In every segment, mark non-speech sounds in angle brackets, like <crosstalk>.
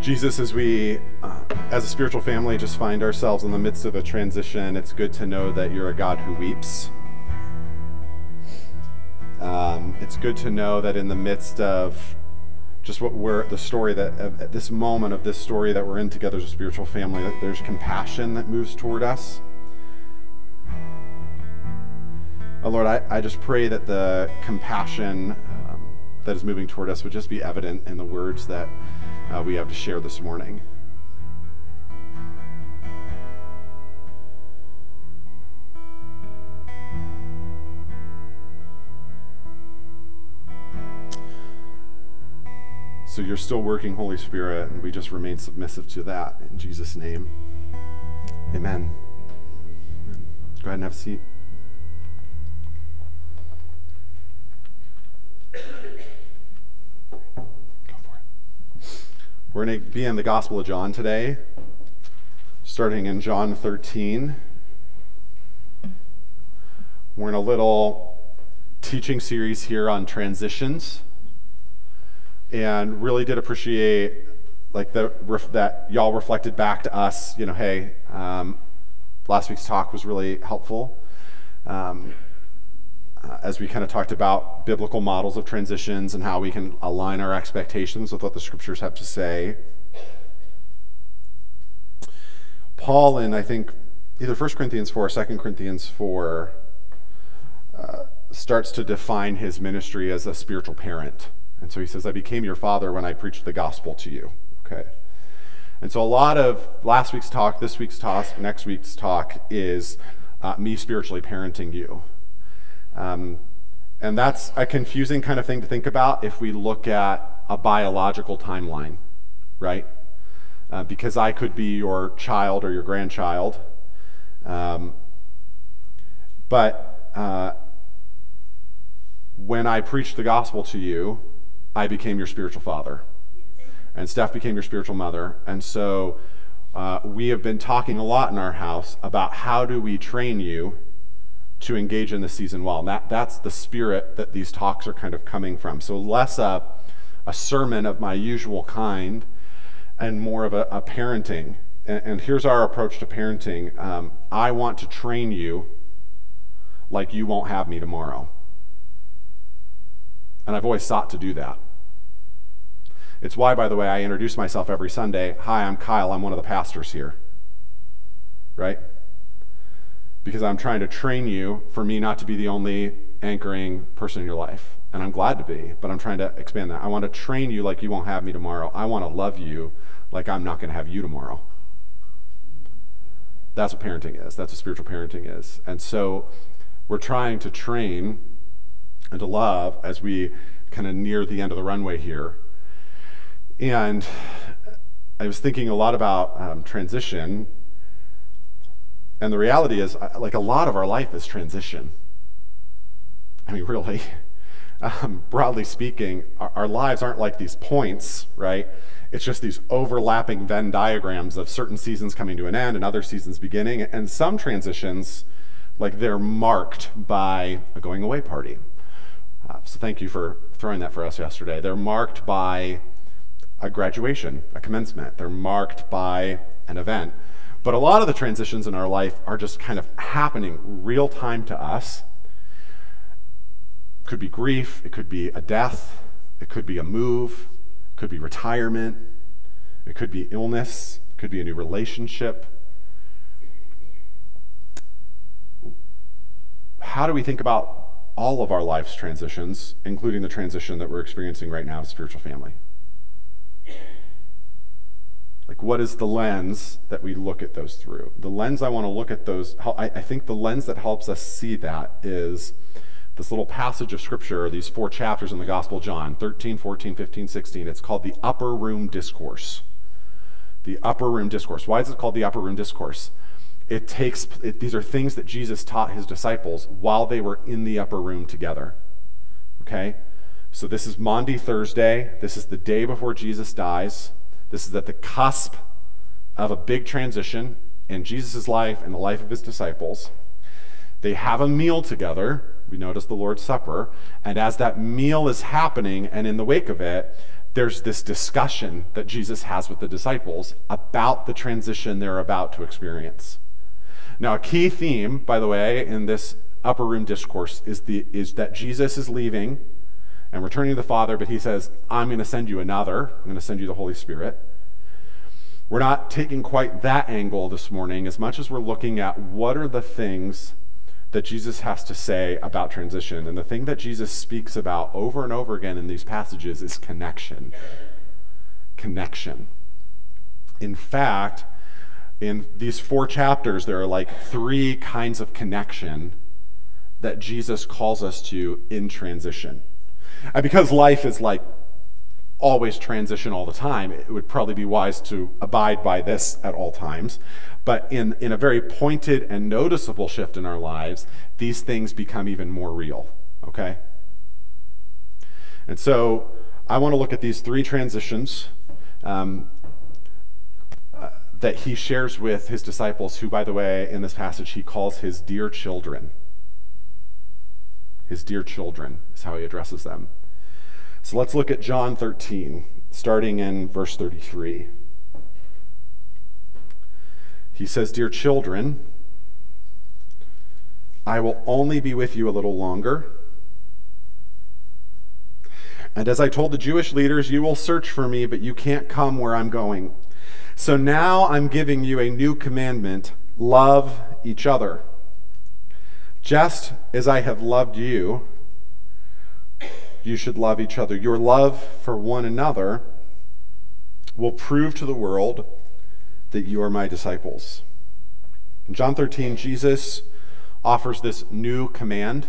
Jesus, as we, uh, as a spiritual family, just find ourselves in the midst of a transition, it's good to know that you're a God who weeps. Um, it's good to know that in the midst of just what we're, the story that, at this moment of this story that we're in together as a spiritual family, that there's compassion that moves toward us. Oh, Lord, I, I just pray that the compassion um, that is moving toward us would just be evident in the words that uh, we have to share this morning. So you're still working, Holy Spirit, and we just remain submissive to that in Jesus' name. Amen. Go ahead and have a seat. We're going to be in the Gospel of John today, starting in John 13. We're in a little teaching series here on transitions, and really did appreciate like the that y'all reflected back to us. You know, hey, um, last week's talk was really helpful. Um, uh, as we kind of talked about biblical models of transitions and how we can align our expectations with what the scriptures have to say. Paul, in I think either 1 Corinthians 4 or 2 Corinthians 4, uh, starts to define his ministry as a spiritual parent. And so he says, I became your father when I preached the gospel to you. Okay. And so a lot of last week's talk, this week's talk, next week's talk is uh, me spiritually parenting you. Um, and that's a confusing kind of thing to think about if we look at a biological timeline, right? Uh, because I could be your child or your grandchild. Um, but uh, when I preached the gospel to you, I became your spiritual father. And Steph became your spiritual mother. And so uh, we have been talking a lot in our house about how do we train you to engage in the season well. And that, that's the spirit that these talks are kind of coming from. So less a, a sermon of my usual kind and more of a, a parenting. And, and, here's our approach to parenting um, I want to train you like you won't have me tomorrow. And I've always sought to do that. It's why, by the way, I introduce myself every Sunday. Hi, I'm Kyle. I'm one of the pastors here. Right? Because I'm trying to train you for me not to be the only anchoring person in your life. And I'm glad to be, but I'm trying to expand that. I want to train you like you won't have me tomorrow. I want to love you like I'm not going to have you tomorrow. That's what parenting is. That's what spiritual parenting is. And so we're trying to train and to love as we kind of near the end of the runway here. And I was thinking a lot about um, transition and the reality is, like a lot of our life is transition. I mean, really, <laughs> um, broadly speaking, our, our lives aren't like these points, right? It's just these overlapping Venn diagrams of certain seasons coming to an end and other seasons beginning. And some transitions, like they're marked by a going away party. Uh, so thank you for throwing that for us yesterday. They're marked by a graduation, a commencement. They're marked by an event. But a lot of the transitions in our life are just kind of happening real time to us. It could be grief, it could be a death, it could be a move, it could be retirement, it could be illness, it could be a new relationship. How do we think about all of our life's transitions, including the transition that we're experiencing right now as spiritual family? Like, what is the lens that we look at those through? The lens I want to look at those, I, I think the lens that helps us see that is this little passage of scripture, these four chapters in the Gospel of John 13, 14, 15, 16. It's called the Upper Room Discourse. The Upper Room Discourse. Why is it called the Upper Room Discourse? It takes, it, these are things that Jesus taught his disciples while they were in the upper room together. Okay? So this is Maundy Thursday. This is the day before Jesus dies. This is at the cusp of a big transition in Jesus' life and the life of his disciples. They have a meal together. We notice the Lord's Supper. And as that meal is happening, and in the wake of it, there's this discussion that Jesus has with the disciples about the transition they're about to experience. Now, a key theme, by the way, in this upper room discourse is, the, is that Jesus is leaving and returning to the Father, but he says, I'm going to send you another. I'm going to send you the Holy Spirit. We're not taking quite that angle this morning as much as we're looking at what are the things that Jesus has to say about transition. And the thing that Jesus speaks about over and over again in these passages is connection. Connection. In fact, in these four chapters, there are like three kinds of connection that Jesus calls us to in transition. And because life is like always transition all the time, it would probably be wise to abide by this at all times. But in, in a very pointed and noticeable shift in our lives, these things become even more real, okay? And so I want to look at these three transitions um, uh, that he shares with his disciples, who, by the way, in this passage, he calls his dear children. His dear children is how he addresses them. So let's look at John 13, starting in verse 33. He says, Dear children, I will only be with you a little longer. And as I told the Jewish leaders, you will search for me, but you can't come where I'm going. So now I'm giving you a new commandment love each other. Just as I have loved you, you should love each other. Your love for one another will prove to the world that you are my disciples. In John 13, Jesus offers this new command.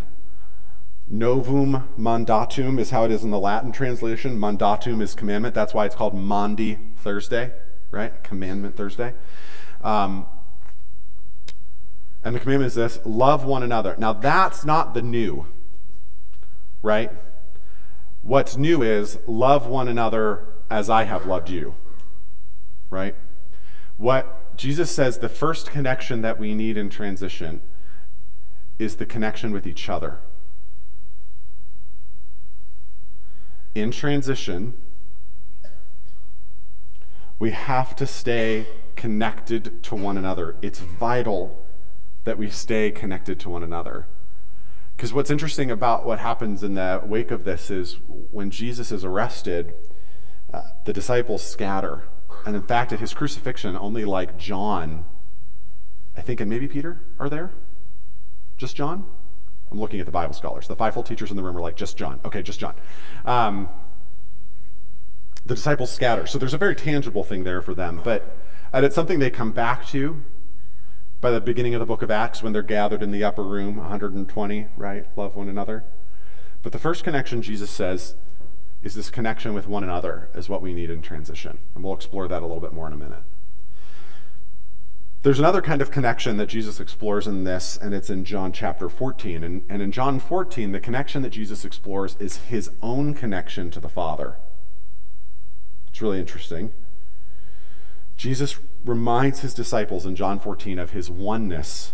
Novum mandatum is how it is in the Latin translation. Mandatum is commandment. That's why it's called Maundy Thursday, right? Commandment Thursday. Um, and the commandment is this love one another. Now, that's not the new, right? What's new is love one another as I have loved you, right? What Jesus says the first connection that we need in transition is the connection with each other. In transition, we have to stay connected to one another. It's vital that we stay connected to one another. Because what's interesting about what happens in the wake of this is when Jesus is arrested, uh, the disciples scatter and in fact, at his crucifixion, only like John, I think, and maybe Peter are there. Just John? I'm looking at the Bible scholars. The fivefold teachers in the room are like, just John. Okay, just John. Um, the disciples scatter. So there's a very tangible thing there for them. But and it's something they come back to by the beginning of the book of Acts when they're gathered in the upper room, 120, right? Love one another. But the first connection Jesus says is this connection with one another is what we need in transition. And we'll explore that a little bit more in a minute. There's another kind of connection that Jesus explores in this, and it's in John chapter 14. And, and in John 14, the connection that Jesus explores is his own connection to the Father. It's really interesting. Jesus reminds his disciples in John 14 of his oneness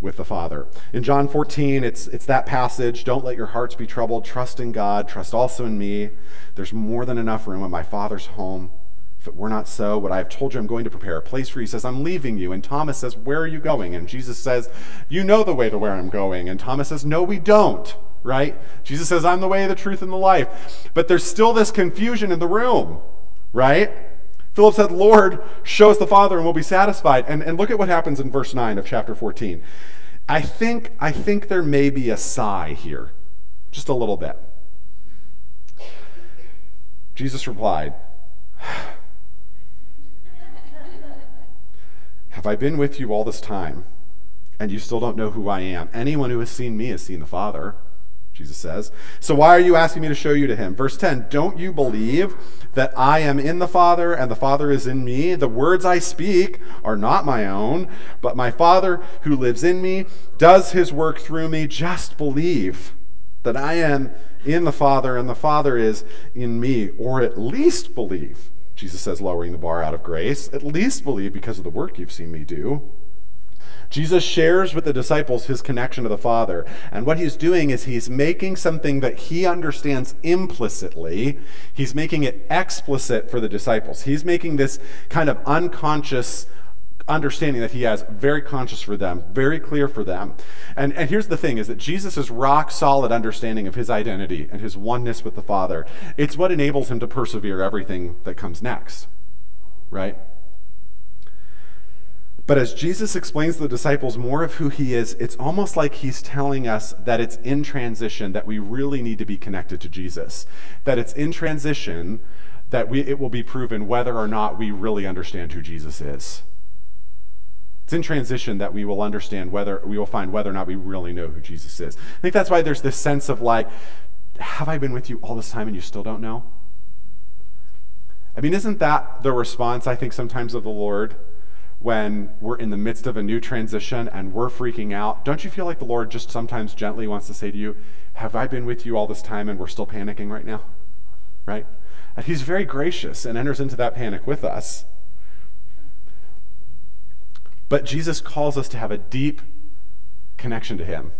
with the Father. In John 14, it's, it's that passage don't let your hearts be troubled, trust in God, trust also in me. There's more than enough room in my Father's home. If it were not so, what I have told you, I'm going to prepare a place for you. He says, I'm leaving you. And Thomas says, Where are you going? And Jesus says, You know the way to where I'm going. And Thomas says, No, we don't, right? Jesus says, I'm the way, the truth, and the life. But there's still this confusion in the room, right? Philip said, Lord, show us the Father and we'll be satisfied. And, and look at what happens in verse 9 of chapter 14. I think, I think there may be a sigh here, just a little bit. Jesus replied, <sighs> Have I been with you all this time, and you still don't know who I am? Anyone who has seen me has seen the Father. Jesus says. So why are you asking me to show you to him? Verse 10 Don't you believe that I am in the Father and the Father is in me? The words I speak are not my own, but my Father who lives in me does his work through me. Just believe that I am in the Father and the Father is in me, or at least believe. Jesus says, lowering the bar out of grace, at least believe because of the work you've seen me do. Jesus shares with the disciples his connection to the Father. And what he's doing is he's making something that he understands implicitly, he's making it explicit for the disciples. He's making this kind of unconscious understanding that he has very conscious for them, very clear for them. And, and here's the thing is that Jesus' rock solid understanding of his identity and his oneness with the Father, it's what enables him to persevere everything that comes next. Right? But as Jesus explains to the disciples more of who he is, it's almost like he's telling us that it's in transition that we really need to be connected to Jesus. That it's in transition that we, it will be proven whether or not we really understand who Jesus is. It's in transition that we will understand whether we will find whether or not we really know who Jesus is. I think that's why there's this sense of like, have I been with you all this time and you still don't know? I mean, isn't that the response I think sometimes of the Lord? When we're in the midst of a new transition and we're freaking out, don't you feel like the Lord just sometimes gently wants to say to you, Have I been with you all this time and we're still panicking right now? Right? And He's very gracious and enters into that panic with us. But Jesus calls us to have a deep connection to Him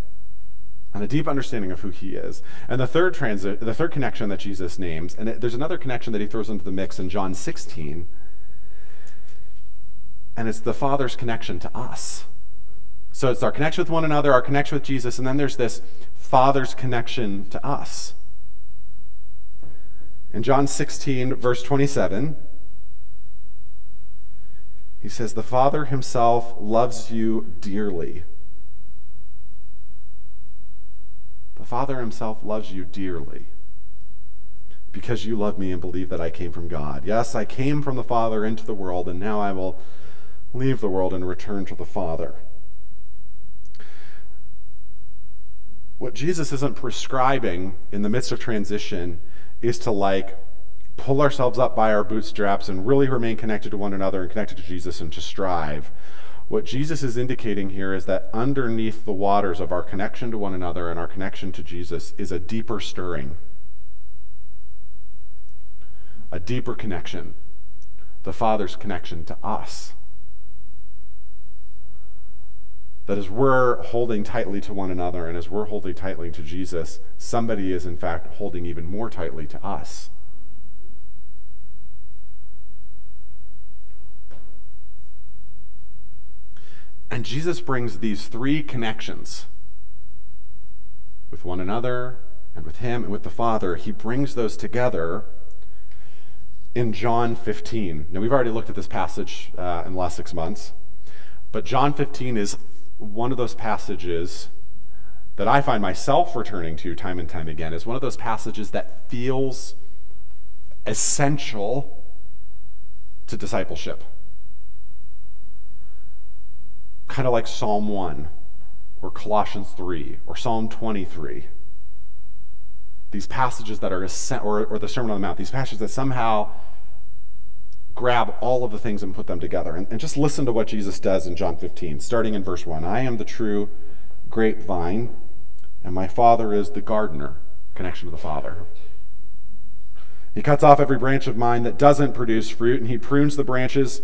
and a deep understanding of who He is. And the third, transi- the third connection that Jesus names, and there's another connection that He throws into the mix in John 16 and it's the Father's connection to us. So it's our connection with one another, our connection with Jesus, and then there's this Father's connection to us. In John 16, verse 27, he says, The Father himself loves you dearly. The Father himself loves you dearly because you love me and believe that I came from God. Yes, I came from the Father into the world, and now I will leave the world and return to the Father. What Jesus isn't prescribing in the midst of transition is to like pull ourselves up by our bootstraps and really remain connected to one another and connected to Jesus and to strive. What Jesus is indicating here is that underneath the waters of our connection to one another and our connection to Jesus is a deeper stirring, a deeper connection, the Father's connection to us. That as we're holding tightly to one another and as we're holding tightly to Jesus, somebody is in fact holding even more tightly to us. And Jesus brings these three connections with one another and with Him and with the Father. He brings those together in John 15. Now, we've already looked at this passage uh, in the last six months, but John 15 is one of those passages that I find myself returning to time and time again is one of those passages that feels essential to discipleship. Kind of like Psalm 1 or Colossians 3 or Psalm 23. These passages that are, or, or the Sermon on the Mount, these passages that somehow grab all of the things and put them together. And, and, just listen to what Jesus does in John 15, starting in verse 1. I am the true grapevine, and my Father is the gardener. Connection to the Father. He cuts off every branch of mine that doesn't produce fruit, and he prunes the branches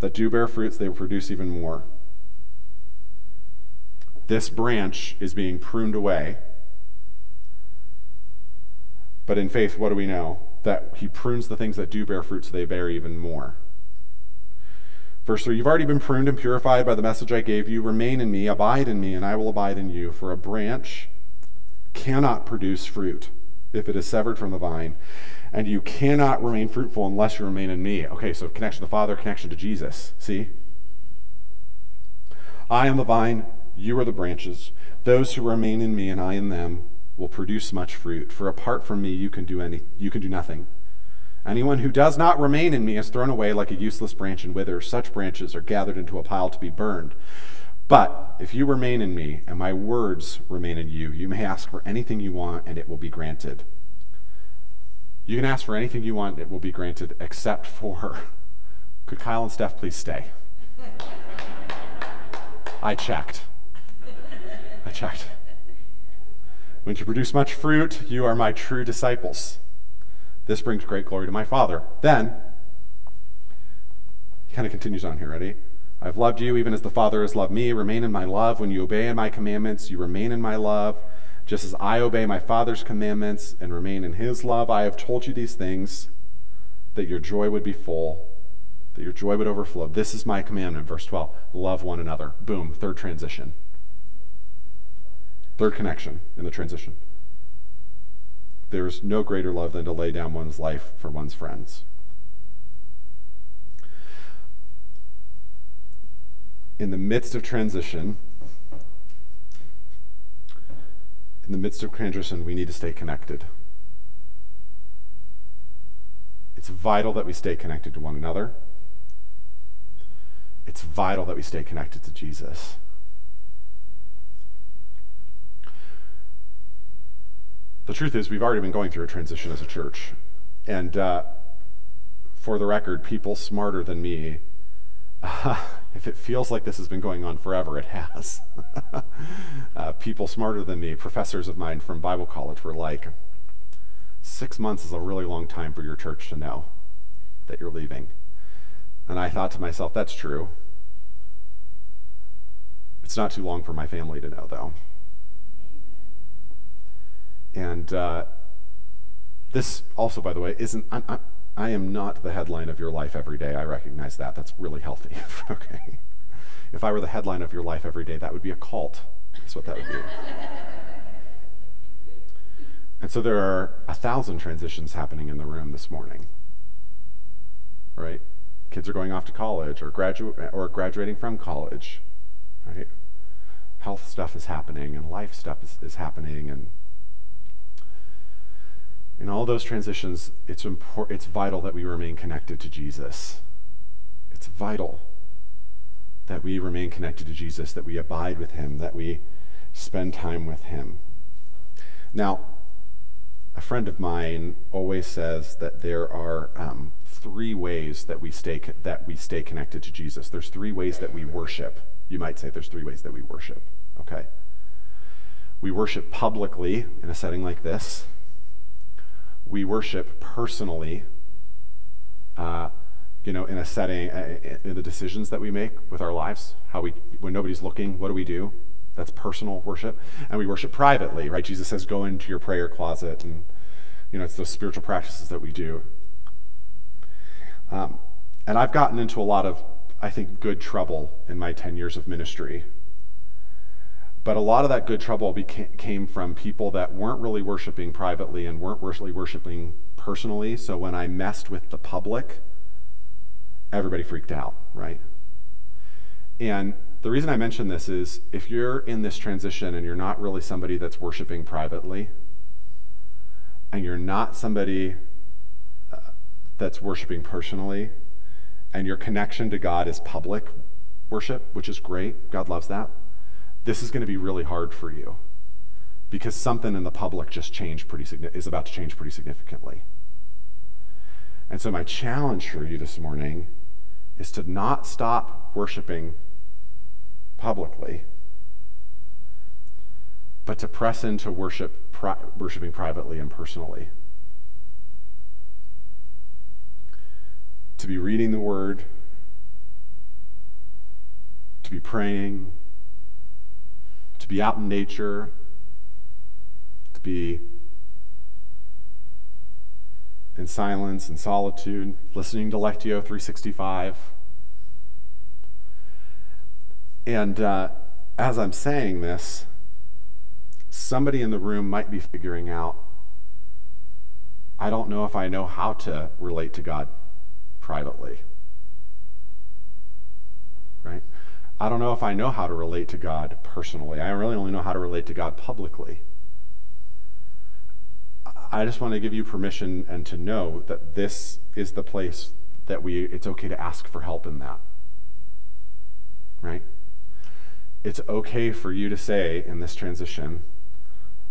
that do bear fruits, they will produce even more. This branch is being pruned away. But in faith, what do we know? That he prunes the things that do bear fruit so they bear even more. Verse 3 You've already been pruned and purified by the message I gave you. Remain in me, abide in me, and I will abide in you. For a branch cannot produce fruit if it is severed from the vine, and you cannot remain fruitful unless you remain in me. Okay, so connection to the Father, connection to Jesus. See? I am the vine, you are the branches. Those who remain in me and I in them will produce much fruit. For apart from me, you can do any, you can do nothing. Anyone who does not remain in me is thrown away like a useless branch and withers. Such branches are gathered into a pile to be burned. But if you remain in me and my words remain in you, you may ask for anything you want and it will be granted. You can ask for anything you want, it will be granted, except for <laughs> could Kyle and Steph please stay? <laughs> I checked. I checked. When you produce much fruit, you are my true disciples. This brings great glory to my Father. Then, he kind of continues on here, ready? I've loved you even as the Father has loved me. Remain in my love. When you obey in my commandments, you remain in my love. Just as I obey my Father's commandments and remain in his love, I have told you these things that your joy would be full, that your joy would overflow. This is my commandment. Verse 12 love one another. Boom, third transition. Third connection in the transition. There's no greater love than to lay down one's life for one's friends. in the midst of transition, in the midst of transition, we need to stay connected. It's vital that we stay connected to one another. It's vital that we stay connected to Jesus. The truth is, we've already been going through a transition as a church. And uh, for the record, people smarter than me uh, <laughs> if it feels like this has been going on forever, it has. <laughs> uh, people smarter than me, professors of mine from Bible college, were like, six months is a really long time for your church to know that you're leaving. And I thought to myself, that's true. It's not too long for my family to know, though. And uh, this also, by the way, isn't. I'm, I'm, I am not the headline of your life every day. I recognize that. That's really healthy. <laughs> okay. If I were the headline of your life every day, that would be a cult. That's what that would be. and so there are a thousand transitions happening in the room this morning. Right? Kids are going off to college or gradu- or graduating from college. Right? Health stuff is happening and life stuff is, is happening and in all those transitions, it's, impor- it's vital that we remain connected to Jesus. It's vital that we remain connected to Jesus, that we abide with him, that we spend time with him. Now, a friend of mine always says that there are um, three ways that we stay that we stay connected to Jesus. There's three ways that we worship. You might say there's three ways that we worship. Okay. We worship publicly in a setting like this we worship personally, uh, you know, in a setting, uh, in the decisions that we make with our lives, how we, when nobody's looking, what do we do? That's personal worship. And we worship privately, right? Jesus says, go into your prayer closet. And, you know, it's those spiritual practices that we do. Um, and I've gotten into a lot of, I think, good trouble in my 10 years of ministry but a lot of that good trouble became, came from people that weren't really worshiping privately and weren't really worshiping personally. So when I messed with the public, everybody freaked out, right? And the reason I mention this is if you're in this transition and you're not really somebody that's worshiping privately, and you're not somebody uh, that's worshiping personally, and your connection to God is public worship, which is great, God loves that this is going to be really hard for you because something in the public just changed pretty is about to change pretty significantly. And so my challenge for you this morning is to not stop worshiping publicly, but to press into worship pri- worshiping privately and personally. To be reading the word, to be praying, to be out in nature, to be in silence and solitude, listening to Lectio 365. And uh, as I'm saying this, somebody in the room might be figuring out I don't know if I know how to relate to God privately. Right? I don't know if I know how to relate to God personally. I really only know how to relate to God publicly. I just want to give you permission and to know that this is the place that we it's okay to ask for help in that. Right? It's okay for you to say in this transition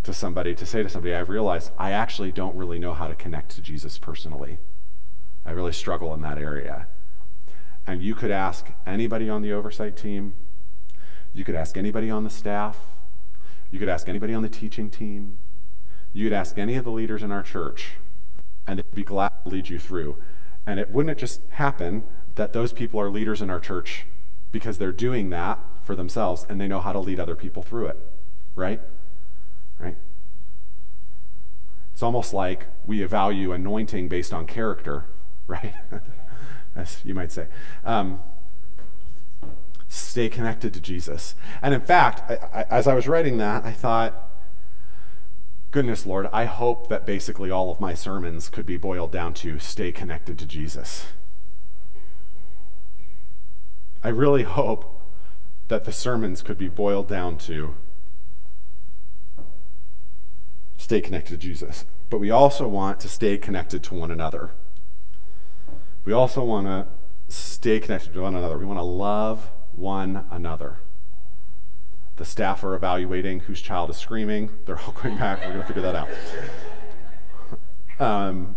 to somebody to say to somebody I've realized I actually don't really know how to connect to Jesus personally. I really struggle in that area. And you could ask anybody on the oversight team, you could ask anybody on the staff, you could ask anybody on the teaching team, you could ask any of the leaders in our church, and they'd be glad to lead you through. And it wouldn't it just happen that those people are leaders in our church because they're doing that for themselves and they know how to lead other people through it, right? Right? It's almost like we value anointing based on character, <laughs> right? As you might say. Um, stay connected to Jesus. And in fact, I, I, as I was writing that, I thought, goodness, Lord, I hope that basically all of my sermons could be boiled down to stay connected to Jesus. I really hope that the sermons could be boiled down to stay connected to Jesus. But we also want to stay connected to one another. We also want to stay connected to one another. We want to love one another. The staff are evaluating whose child is screaming. They're all going back. We're going to figure that out. Um,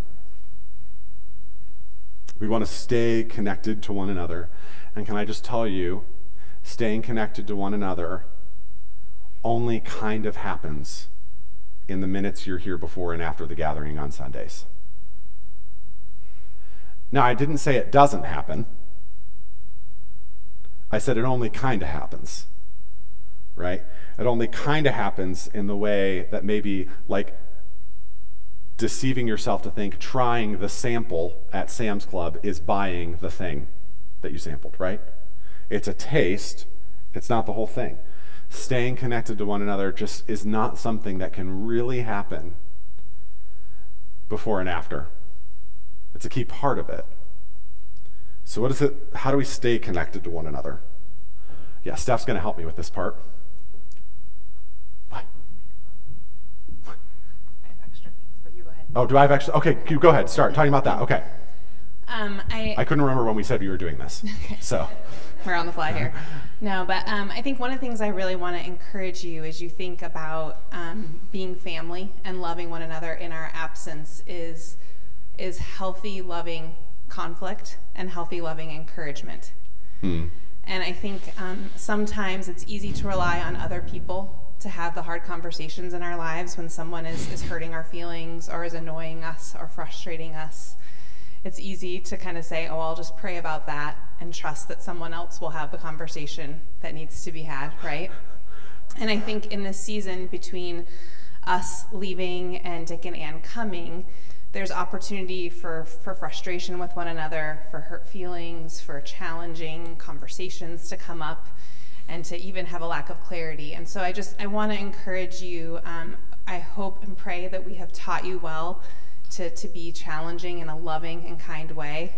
we want to stay connected to one another. And can I just tell you, staying connected to one another only kind of happens in the minutes you're here before and after the gathering on Sundays. Now, I didn't say it doesn't happen. I said it only kind of happens, right? It only kind of happens in the way that maybe like deceiving yourself to think trying the sample at Sam's Club is buying the thing that you sampled, right? It's a taste, it's not the whole thing. Staying connected to one another just is not something that can really happen before and after. It's a key part of it. So, what is it? How do we stay connected to one another? Yeah, Steph's going to help me with this part. What? Oh, do I have extra? Okay, you go ahead. Start talking about that. Okay. Um, I, I couldn't remember when we said we were doing this. <laughs> Okay. So we're on the fly here. <laughs> No, but um, I think one of the things I really want to encourage you as you think about um, being family and loving one another in our absence is is healthy, loving conflict and healthy, loving encouragement. Hmm. And I think um, sometimes it's easy to rely on other people to have the hard conversations in our lives when someone is, is hurting our feelings or is annoying us or frustrating us. It's easy to kind of say, oh, I'll just pray about that and trust that someone else will have the conversation that needs to be had, right? And I think in this season between us leaving and Dick and Ann coming, there's opportunity for, for frustration with one another, for hurt feelings, for challenging conversations to come up, and to even have a lack of clarity. And so I just I want to encourage you. Um, I hope and pray that we have taught you well to, to be challenging in a loving and kind way.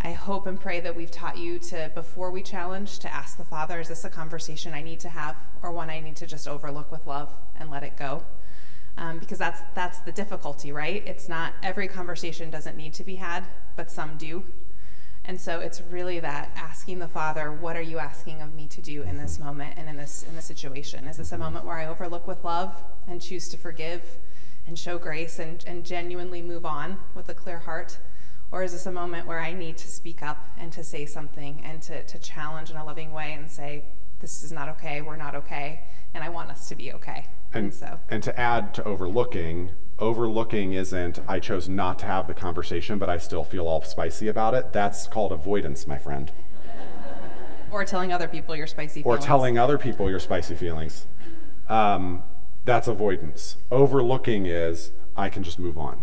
I hope and pray that we've taught you to, before we challenge, to ask the Father, is this a conversation I need to have or one I need to just overlook with love and let it go? Um, because that's that's the difficulty, right? It's not every conversation doesn't need to be had, but some do. And so it's really that asking the Father, what are you asking of me to do in this moment and in this in this situation? Is this a moment where I overlook with love and choose to forgive and show grace and, and genuinely move on with a clear heart? Or is this a moment where I need to speak up and to say something and to, to challenge in a loving way and say, this is not okay, we're not okay, and I want us to be okay? And, so. and to add to overlooking, overlooking isn't I chose not to have the conversation, but I still feel all spicy about it. That's called avoidance, my friend. Or telling other people your spicy feelings. Or telling other people your spicy feelings. Um, that's avoidance. Overlooking is I can just move on,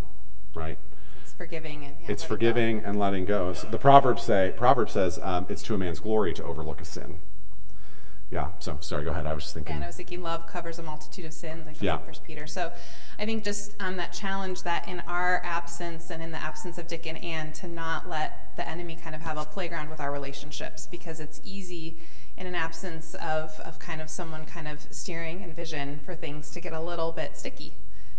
right? It's forgiving and yeah, it's forgiving go. and letting go. So the proverbs say proverb says um, it's to a man's glory to overlook a sin yeah so sorry go ahead. I was just thinking. And i was thinking love covers a multitude of sins like yeah. first peter. So i think just um, that challenge that in our absence and in the absence of dick and Anne, to not let the enemy kind of have a playground with our relationships because it's easy in an absence of, of kind of someone kind of steering and vision for things to get a little bit sticky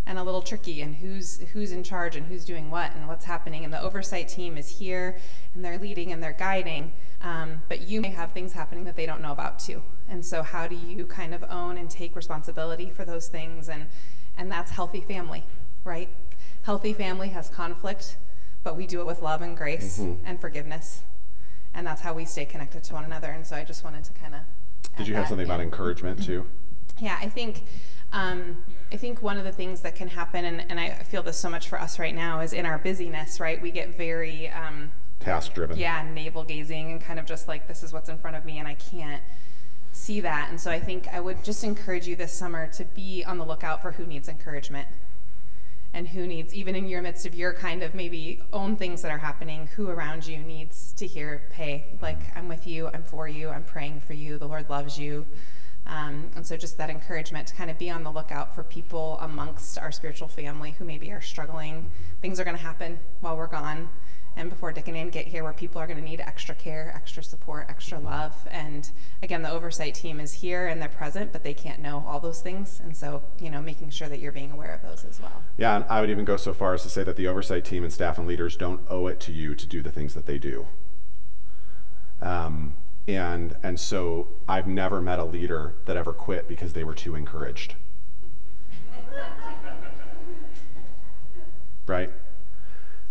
and a little tricky and who's who's in charge and who's doing what and what's happening. And the oversight team is here and they're leading and they're guiding um, but you may have things happening that they don't know about too and so how do you kind of own and take responsibility for those things and and that's healthy family right healthy family has conflict but we do it with love and grace mm-hmm. and forgiveness and that's how we stay connected to one another and so i just wanted to kind of did you have something in. about encouragement too <clears throat> yeah i think um, I think one of the things that can happen, and, and, I feel this so much for us right now, is in our busyness, right? We get very um, task driven. Yeah, navel gazing and kind of just like this is what's in front of me and I can't see that. And so I think I would just encourage you this summer to be on the lookout for who needs encouragement and who needs, even in your midst of your kind of maybe own things that are happening, who around you needs to hear, hey, like, I'm with you, I'm for you, I'm praying for you, the Lord loves you. Um, and so just that encouragement to kind of be on the lookout for people amongst our spiritual family who maybe are struggling. Things are going to happen while we're gone and before Dick and Ann get here where people are going to need extra care, extra support, extra love. And again, the oversight team is here and they're present, but they can't know all those things. And so, you know, making sure that you're being aware of those as well. Yeah, and I would even go so far as to say that the oversight team and staff and leaders don't owe it to you to do the things that they do. Um, and and so I've never met a leader that ever quit because they were too encouraged. <laughs> right?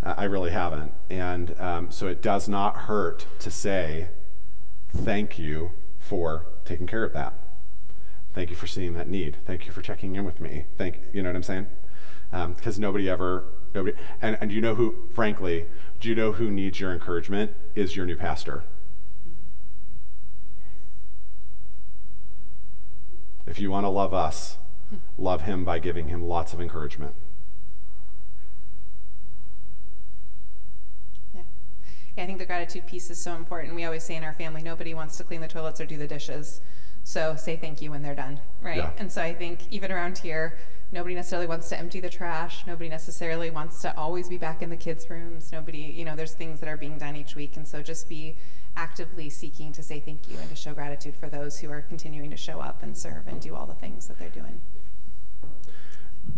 Uh, I really haven't. And um, so it does not hurt to say, thank you for taking care of that. Thank you for seeing that need. Thank you for checking in with me. Thank you know what I'm saying? Because um, nobody ever nobody and, and you know who frankly do you know who needs your encouragement is your new pastor if you want to love us love him by giving him lots of encouragement I think the gratitude piece is so important. We always say in our family, nobody wants to clean the toilets or do the dishes. So say thank you when they're done, right? Yeah. And so I think even around here, nobody necessarily wants to empty the trash. Nobody necessarily wants to always be back in the kids' rooms. Nobody, you know, there's things that are being done each week. And so just be actively seeking to say thank you and to show gratitude for those who are continuing to show up and serve and do all the things that they're doing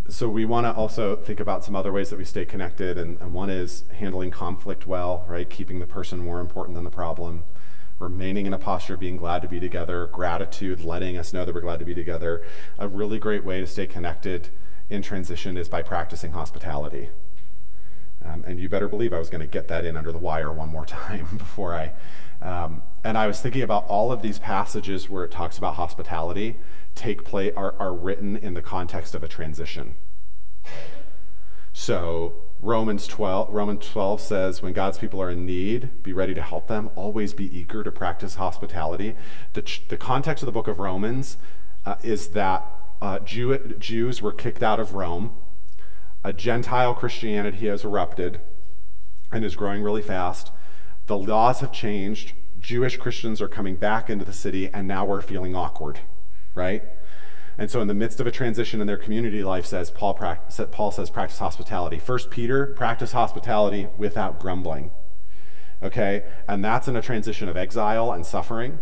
so we want to also think about some other ways that we stay connected, and, and, one is handling conflict well, right? Keeping the person more important than the problem, remaining in a posture of being glad to be together, gratitude, letting us know that we're glad to be together. A really great way to stay connected in transition is by practicing hospitality. Um, and you better believe I was going to get that in under the wire one more <laughs> time before I. Um, and I was thinking about all of these passages where it talks about hospitality take place are, are written in the context of a transition. So Romans 12, Romans 12 says, when God's people are in need, be ready to help them. Always be eager to practice hospitality. The, the context of the book of Romans uh, is that uh, Jew, Jews were kicked out of Rome. A Gentile Christianity has erupted and is growing really fast. The laws have changed. Jewish Christians are coming back into the city, and now we're feeling awkward right? And so, in the midst of a transition in their community life, says Paul, Paul says, practice hospitality. First Peter, practice hospitality without grumbling. Okay, and that's in a transition of exile and suffering.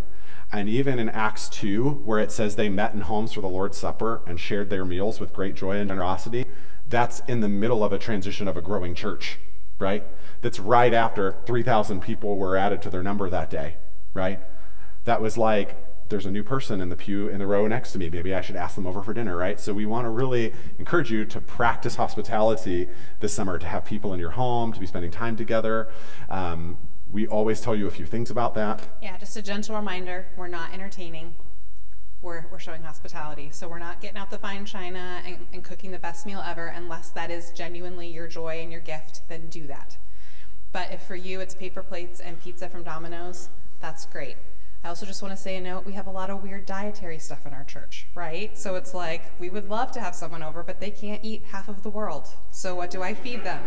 And even in Acts 2, where it says they met in homes for the Lord's Supper and shared their meals with great joy and generosity, that's in the middle of a transition of a growing church, right? That's right after 3,000 people were added to their number that day, right? That was like there's a new person in the pew in the row next to me. Maybe I should ask them over for dinner, right? So we want to really encourage you to practice hospitality this summer, to have people in your home, to be spending time together. Um, we always tell you a few things about that. Yeah, just a gentle reminder we're not entertaining. We're, we're showing hospitality. So we're not getting out the fine china and, and cooking the best meal ever unless that is genuinely your joy and your gift, then do that. But if for you it's paper plates and pizza from Domino's, that's great. I also just want to say a note we have a lot of weird dietary stuff in our church, right? So it's like we would love to have someone over, but they can't eat half of the world. So what do I feed them?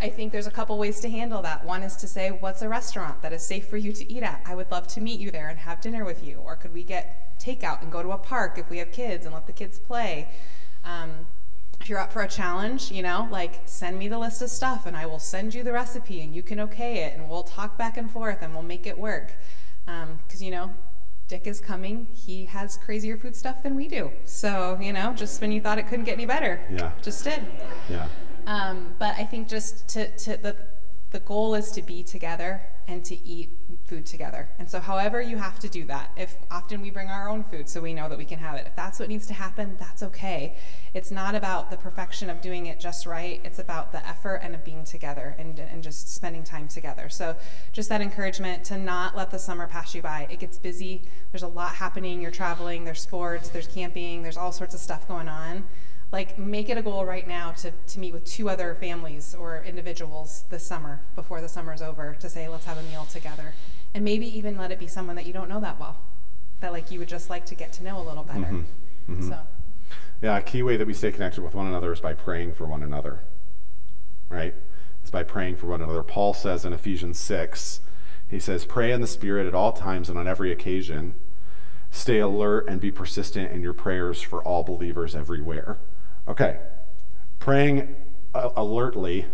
I think there's a couple ways to handle that. One is to say, what's a restaurant that is safe for you to eat at? I would love to meet you there and have dinner with you. Or could we get takeout and go to a park if we have kids and let the kids play? Um, if you're up for a challenge, you know, like send me the list of stuff and I will send you the recipe and you can okay it and we'll talk back and forth and we'll make it work. Because, um, you know, Dick is coming. He has crazier food stuff than we do. So, you know, just when you thought it couldn't get any better, yeah. just did. Yeah. Um, but I think just to, to the, the goal is to be together and to eat food together. And so, however, you have to do that. If often we bring our own food so we know that we can have it. If that's what needs to happen, that's okay. It's not about the perfection of doing it just right, it's about the effort and of being together and, and just spending time together. So, just that encouragement to not let the summer pass you by. It gets busy, there's a lot happening, you're traveling, there's sports, there's camping, there's all sorts of stuff going on Like, make it a goal right now to, to meet with two other families or individuals this summer before the summer's over to say, let's have a meal together. And maybe even let it be someone that you don't know that well, that like you would just like to get to know a little better. Mm-hmm. So, Yeah, a key way that we stay connected with one another is by praying for one another. Right? It's by praying for one another. Paul says in Ephesians 6, he says, Pray in the Spirit at all times and on every occasion. Stay alert and be persistent in your prayers for all believers everywhere. Okay. Praying uh, alertly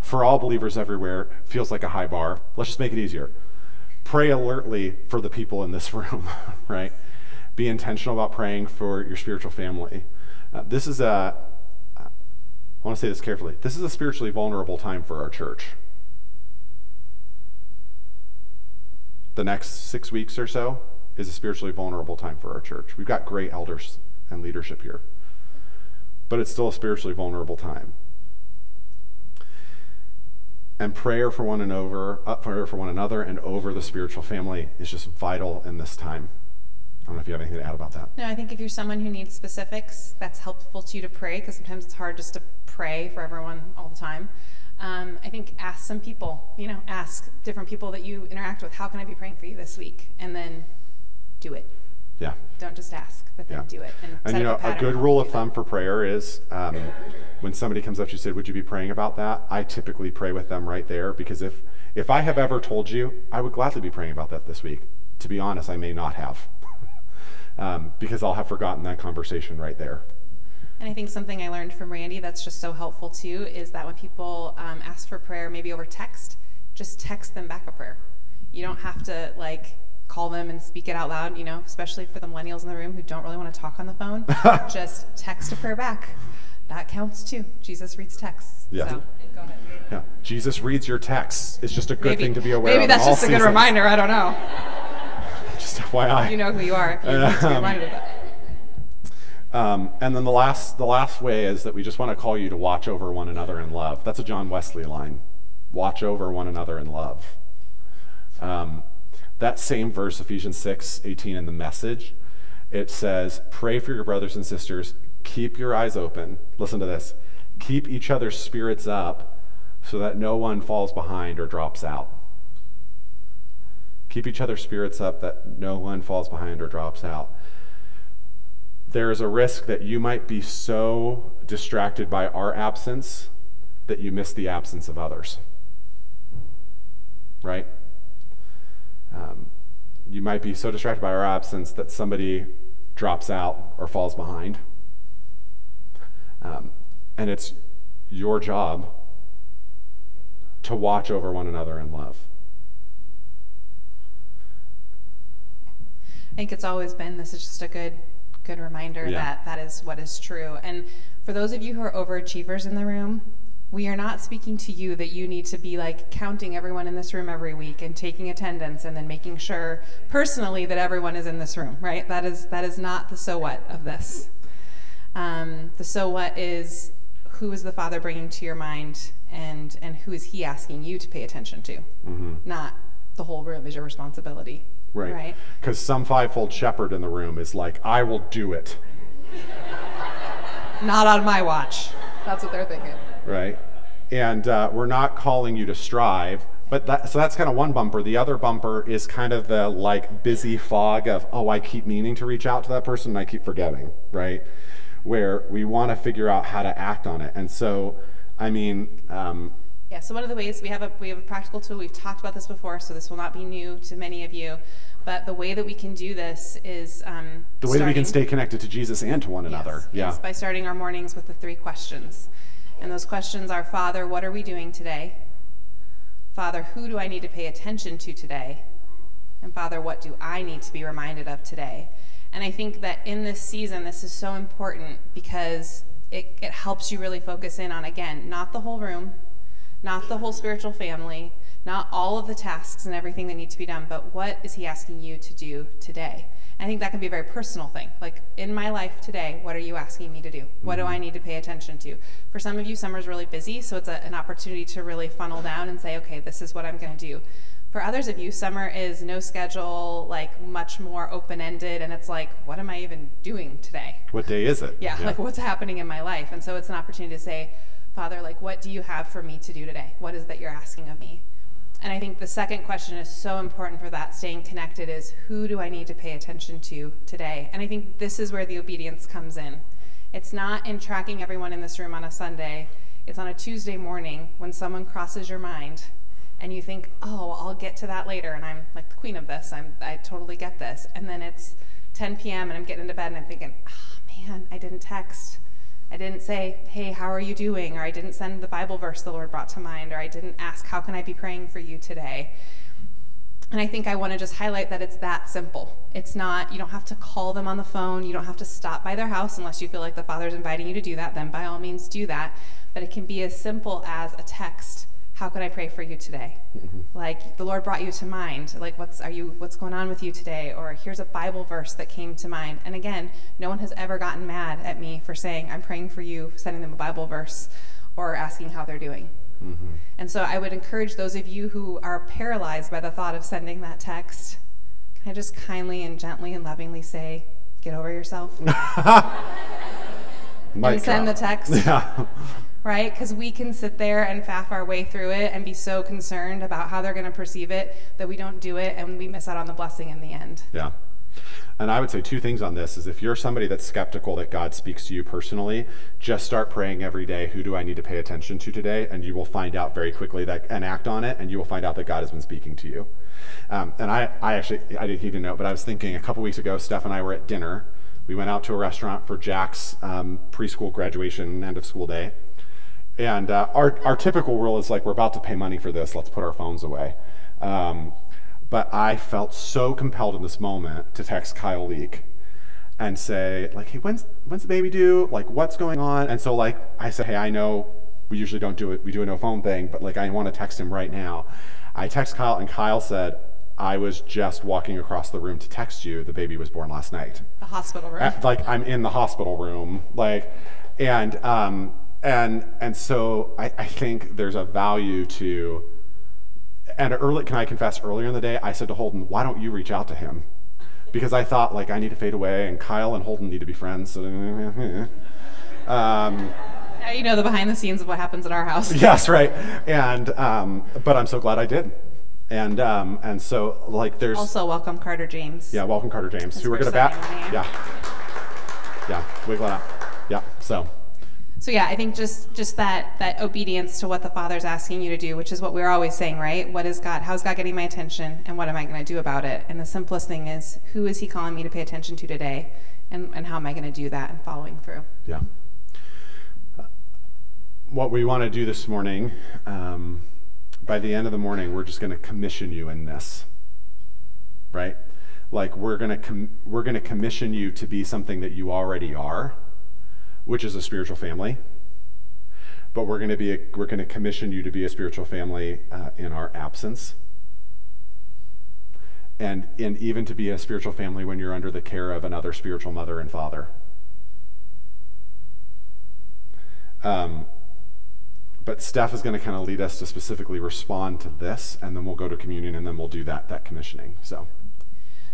for all believers everywhere feels like a high bar. Let's just make it easier. Pray alertly for the people in this <laughs> room, right? Be intentional about praying for your spiritual family. Uh, this is a, I want to say this carefully, this is a spiritually vulnerable time for our church. The next six weeks or so is a spiritually vulnerable time for our church. We've got great elders and leadership here, but it's still a spiritually vulnerable time. And prayer for one and over, uh, prayer for one another, and over the spiritual family is just vital in this time. I don't know if you have anything to add about that. no, I think if you're someone who needs specifics, that's helpful to you to pray because sometimes it's hard just to pray for everyone all the time. Um, I think ask some people, you know, ask different people that you interact with, how can I be praying for you this week? And then do it. Yeah. Don't just ask, but then Yeah. do it. And, And you know, up a good rule of thumb that. for prayer is um, when somebody comes up to you and said, "Would you be praying about that?" I typically pray with them right there because if if I have ever told you, I would gladly be praying about that this week. To be honest, I may not have <laughs> um, because I'll have forgotten that conversation right there. And I think something I learned from Randy that's just so helpful too is that when people um, ask for prayer, maybe over text, just text them back a prayer. You don't have to like call them and speak it out loud, you know, especially for the millennials in the room who don't really want to talk on the phone. <laughs> just text a prayer back. That counts too. Jesus reads texts. Yeah. So, go ahead. Yeah, Jesus reads your texts. It's just a good Maybe, thing to be aware maybe of. Maybe that's just a good reminder. I don't know. <laughs> Just FYI. You know who you are you need to be Um, reminded of that. Um, and then the last, the last way is that we just want to call you to watch over one another in love. That's a John Wesley line. Watch over one another in love. Um, that same verse, Ephesians 6, 18 in the message, it says, Pray for your brothers and sisters. Keep your eyes open. Listen to this. Keep each other's spirits up so that no one falls behind or drops out. Keep each other's spirits up that no one falls behind or drops out there is a risk that you might be so distracted by our absence that you miss the absence of others. Right? Um, you might be so distracted by our absence that somebody drops out or falls behind. Um, and it's your job to watch over one another in love. I think it's always been this is just a good good reminder Yeah. that that is what is true. And for those of you who are overachievers in the room, we are not speaking to you that you need to be like counting everyone in this room every week and taking attendance and then making sure personally that everyone is in this room, right? That is that is not the so what of this. Um, the so what is who is the Father bringing to your mind and and who is He asking you to pay attention to? Not the whole room is your responsibility. Right. Right. Because some fivefold shepherd in the room is like, I will do it. <laughs> Not on my watch. That's what they're thinking. Right? And uh, we're not calling you to strive, but that, so that's kind of one bumper. The other bumper is kind of the like busy fog of, oh, I keep meaning to reach out to that person and I keep forgetting, right? Where we want to figure out how to act on it. And so, I mean, um, Yeah, so one of the ways we have a we have a practical tool. We've talked about this before, so this will not be new to many of you. But the way that we can do this is um, the way that we can stay connected to Jesus and to one another. Yes, yeah. yes, by starting our mornings with the three questions. And those questions are Father, what are we doing today? Father, who do I need to pay attention to today? And Father, what do I need to be reminded of today? And I think that in this season, this is so important because it, it helps you really focus in on, again, not the whole room, not the whole spiritual family, not all of the tasks and everything that need to be done, but what is He asking you to do today? I think that can be a very personal thing. Like in my life today, what are you asking me to do? What do mm-hmm. I need to pay attention to? For some of you, summer is really busy, so it's a, an opportunity to really funnel down and say, okay, this is what I'm going to do. For others of you, summer is no schedule, like much more open ended, and it's like, what am I even doing today? What day is it? <laughs> Yeah, like what's happening in my life? And so it's an opportunity to say, Father, like, what do you have for me to do today? What is that you're asking of me? And I think the second question is so important for that staying connected is who do I need to pay attention to today? And I think this is where the obedience comes in. It's not in tracking everyone in this room on a Sunday, it's on a Tuesday morning when someone crosses your mind and you think, oh, I'll get to that later, and I'm like the queen of this, I'm, I totally get this. And then it's 10 p.m. and I'm getting into bed and I'm thinking, oh, man, I didn't text. I didn't say, hey, how are you doing? Or I didn't send the Bible verse the Lord brought to mind, or I didn't ask, how can I be praying for you today? And I think I want to just highlight that it's that simple. It's not, you don't have to call them on the phone. You don't have to stop by their house unless you feel like the Father's inviting you to do that. Then by all means do that. But it can be as simple as a text how can I pray for you today? Mm-hmm. Like the Lord brought you to mind. Like what's are you what's going on with you today? Or here's a Bible verse that came to mind. And again, no one has ever gotten mad at me for saying I'm praying for you, sending them a Bible verse, or asking how they're doing. Mm-hmm. And so I would encourage those of you who are paralyzed by the thought of sending that text, can I just kindly and gently and lovingly say, get over yourself? <laughs> and send the text. <laughs> Yeah right? Because we can sit there and faff our way through it and be so concerned about how they're going to perceive it that we don't do it and we miss out on the blessing in the end. Yeah. And I would say two things on this is if you're somebody that's skeptical that God speaks to you personally, just start praying every day, who do I need to pay attention to today? And you will find out very quickly that and act on it, and you will find out that God has been speaking to you. Um, and I, I actually I didn't even know, but I was thinking a couple weeks ago, Steph and I were at dinner. We went out to a restaurant for Jack's um, preschool graduation end of school day. And uh, our, our typical rule is like, we're about to pay money for this, let's put our phones away. Um, but I felt so compelled in this moment to text Kyle Leak and say, like, hey, when's, when's the baby due? Like, what's going on? And so, like, I said, hey, I know we usually don't do it, we do a no phone thing, but like, I want to text him right now. I text Kyle, and Kyle said, I was just walking across the room to text you. The baby was born last night. The hospital room. At, like, I'm in the hospital room. Like, and, um, and and so I, I think there's a value to and early can I confess earlier in the day I said to Holden, why don't you reach out to him? Because I thought like I need to fade away and Kyle and Holden need to be friends. So, <laughs> um, now you know the behind the scenes of what happens in our house. <laughs> Yes, right. And um, but I'm so glad I did. And um, and so like there's also welcome Carter James. Yeah, welcome Carter James, who we're gonna bat. Yeah. Yeah, wiggle out. Yeah. So so yeah, I think just just that that obedience to what the Father's asking you to do, which is what we're always saying, right? What is God? How's God getting my attention, and what am I going to do about it? And the simplest thing is, who is He calling me to pay attention to today, and and how am I going to do that and following through? Yeah. What we want to do this morning, um, by the end of the morning, we're just going to commission you in this, right? Like we're going to com- we're going to commission you to be something that you already are which is a spiritual family. But we're going to be a, we're going to commission you to be a spiritual family uh, in our absence, and and even to be a spiritual family when you're under the care of another spiritual mother and father. Um, but Steph is going to kind of lead us to specifically respond to this, and then we'll go to communion, and then we'll do that that commissioning. So.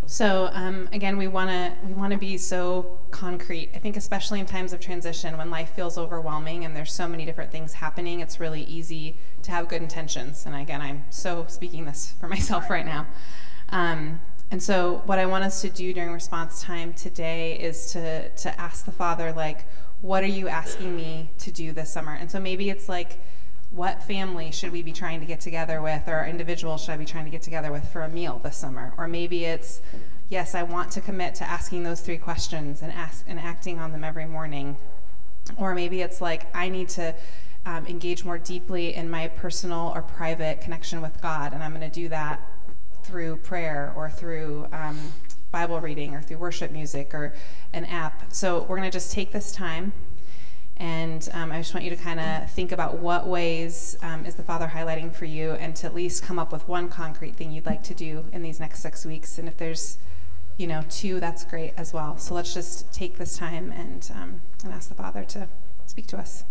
So um, again, we want to we want to be so concrete. I think especially in times of transition, when life feels overwhelming and there's so many different things happening, it's really easy to have good intentions. And again, I'm so speaking this for <laughs> myself right now. Um, and so, what I want us to do during response time today is to to ask the Father, like, what are you asking me to do this summer? And so maybe it's like what family should we be trying to get together with or individual should I be trying to get together with for a meal this summer? Or maybe it's, yes, I want to commit to asking those three questions and, ask, and acting on them every morning. Or maybe it's like, I need to um, engage more deeply in my personal or private connection with God, and I'm going to do that through prayer or through um, Bible reading or through worship music or an app. So we're going to just take this time and um, I just want you to kind of think about what ways um, is the Father highlighting for you, and to at least come up with one concrete thing you'd like to do in these next six weeks. And if there's, you know, two, that's great as well. So let's just take this time and, um, and ask the Father to speak to us.